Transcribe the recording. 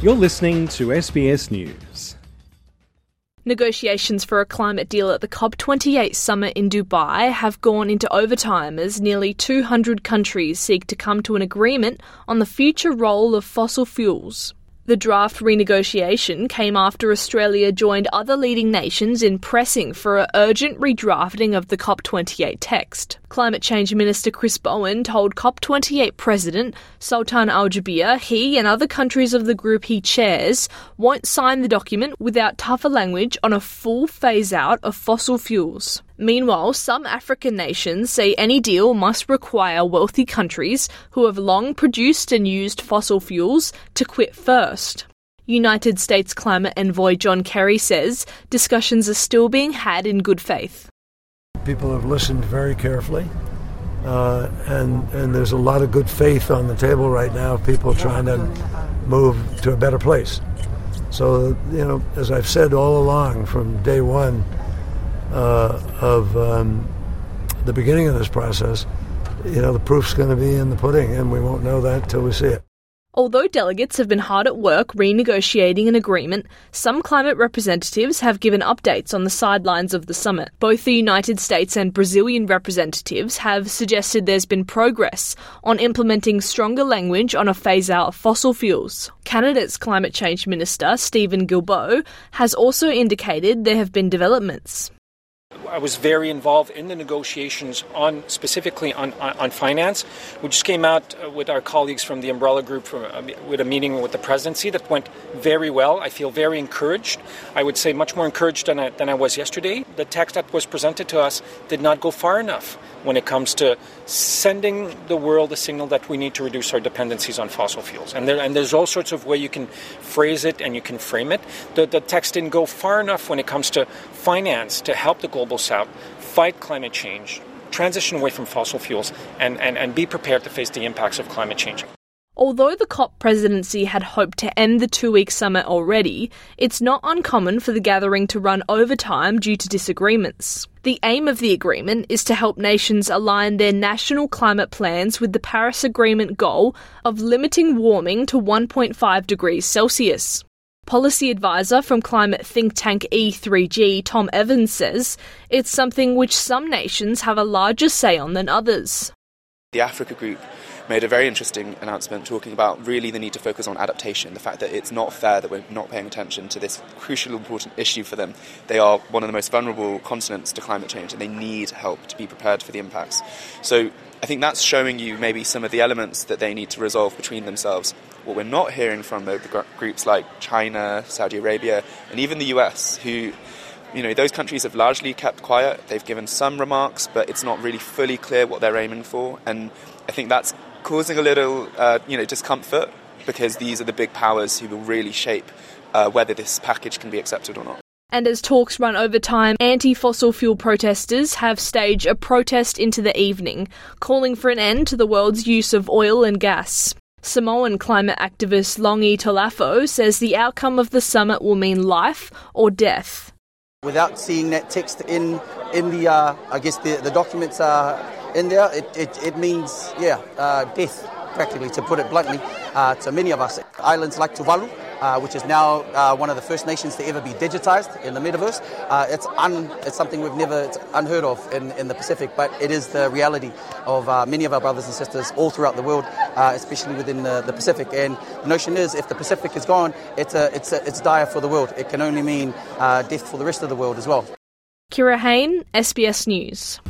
You're listening to SBS News. Negotiations for a climate deal at the COP28 summit in Dubai have gone into overtime as nearly 200 countries seek to come to an agreement on the future role of fossil fuels. The draft renegotiation came after Australia joined other leading nations in pressing for an urgent redrafting of the COP28 text. Climate Change Minister Chris Bowen told COP28 President Sultan Al Jaber he and other countries of the group he chairs won't sign the document without tougher language on a full phase out of fossil fuels. Meanwhile, some African nations say any deal must require wealthy countries who have long produced and used fossil fuels to quit first. United States climate envoy John Kerry says discussions are still being had in good faith. People have listened very carefully, uh, and and there's a lot of good faith on the table right now. People trying to move to a better place. So you know, as I've said all along from day one uh, of um, the beginning of this process, you know, the proof's going to be in the pudding, and we won't know that till we see it. Although delegates have been hard at work renegotiating an agreement, some climate representatives have given updates on the sidelines of the summit. Both the United States and Brazilian representatives have suggested there's been progress on implementing stronger language on a phase out of fossil fuels. Canada's climate change minister, Steven Guilbeault, has also indicated there have been developments. I was very involved in the negotiations on specifically on, on, on finance. We just came out uh, with our colleagues from the Umbrella Group from, uh, with a meeting with the presidency that went very well. I feel very encouraged. I would say much more encouraged than I, than I was yesterday. The text that was presented to us did not go far enough when it comes to sending the world a signal that we need to reduce our dependencies on fossil fuels. And, there, and there's all sorts of way you can phrase it and you can frame it. The, the text didn't go far enough when it comes to finance to help the global south fight climate change, transition away from fossil fuels, and, and, and be prepared to face the impacts of climate change. Although the COP presidency had hoped to end the two week summit already, it's not uncommon for the gathering to run overtime due to disagreements. The aim of the agreement is to help nations align their national climate plans with the Paris Agreement goal of limiting warming to 1.5 degrees Celsius. Policy advisor from climate think tank E3G, Tom Evans, says it's something which some nations have a larger say on than others. The Africa Group made a very interesting announcement talking about really the need to focus on adaptation, the fact that it's not fair that we're not paying attention to this crucial, important issue for them. They are one of the most vulnerable continents to climate change and they need help to be prepared for the impacts. So I think that's showing you maybe some of the elements that they need to resolve between themselves. What we're not hearing from the, the groups like China, Saudi Arabia, and even the US, who you know, those countries have largely kept quiet. They've given some remarks, but it's not really fully clear what they're aiming for. And I think that's causing a little, uh, you know, discomfort because these are the big powers who will really shape uh, whether this package can be accepted or not. And as talks run over time, anti fossil fuel protesters have staged a protest into the evening, calling for an end to the world's use of oil and gas. Samoan climate activist Longi Tolafo says the outcome of the summit will mean life or death. Without seeing that text in in the, uh, I guess the, the documents are in there, it, it, it means, yeah, uh, death practically, to put it bluntly, uh, to many of us. Islands like Tuvalu, uh, which is now uh, one of the first nations to ever be digitized in the metaverse. Uh, it's, un, it's something we've never, unheard of in, in the Pacific, but it is the reality of uh, many of our brothers and sisters all throughout the world, uh, especially within the, the, Pacific. And the notion is if the Pacific is gone, it's, a, it's, a, it's dire for the world. It can only mean uh, death for the rest of the world as well. Kira Hain, SBS News.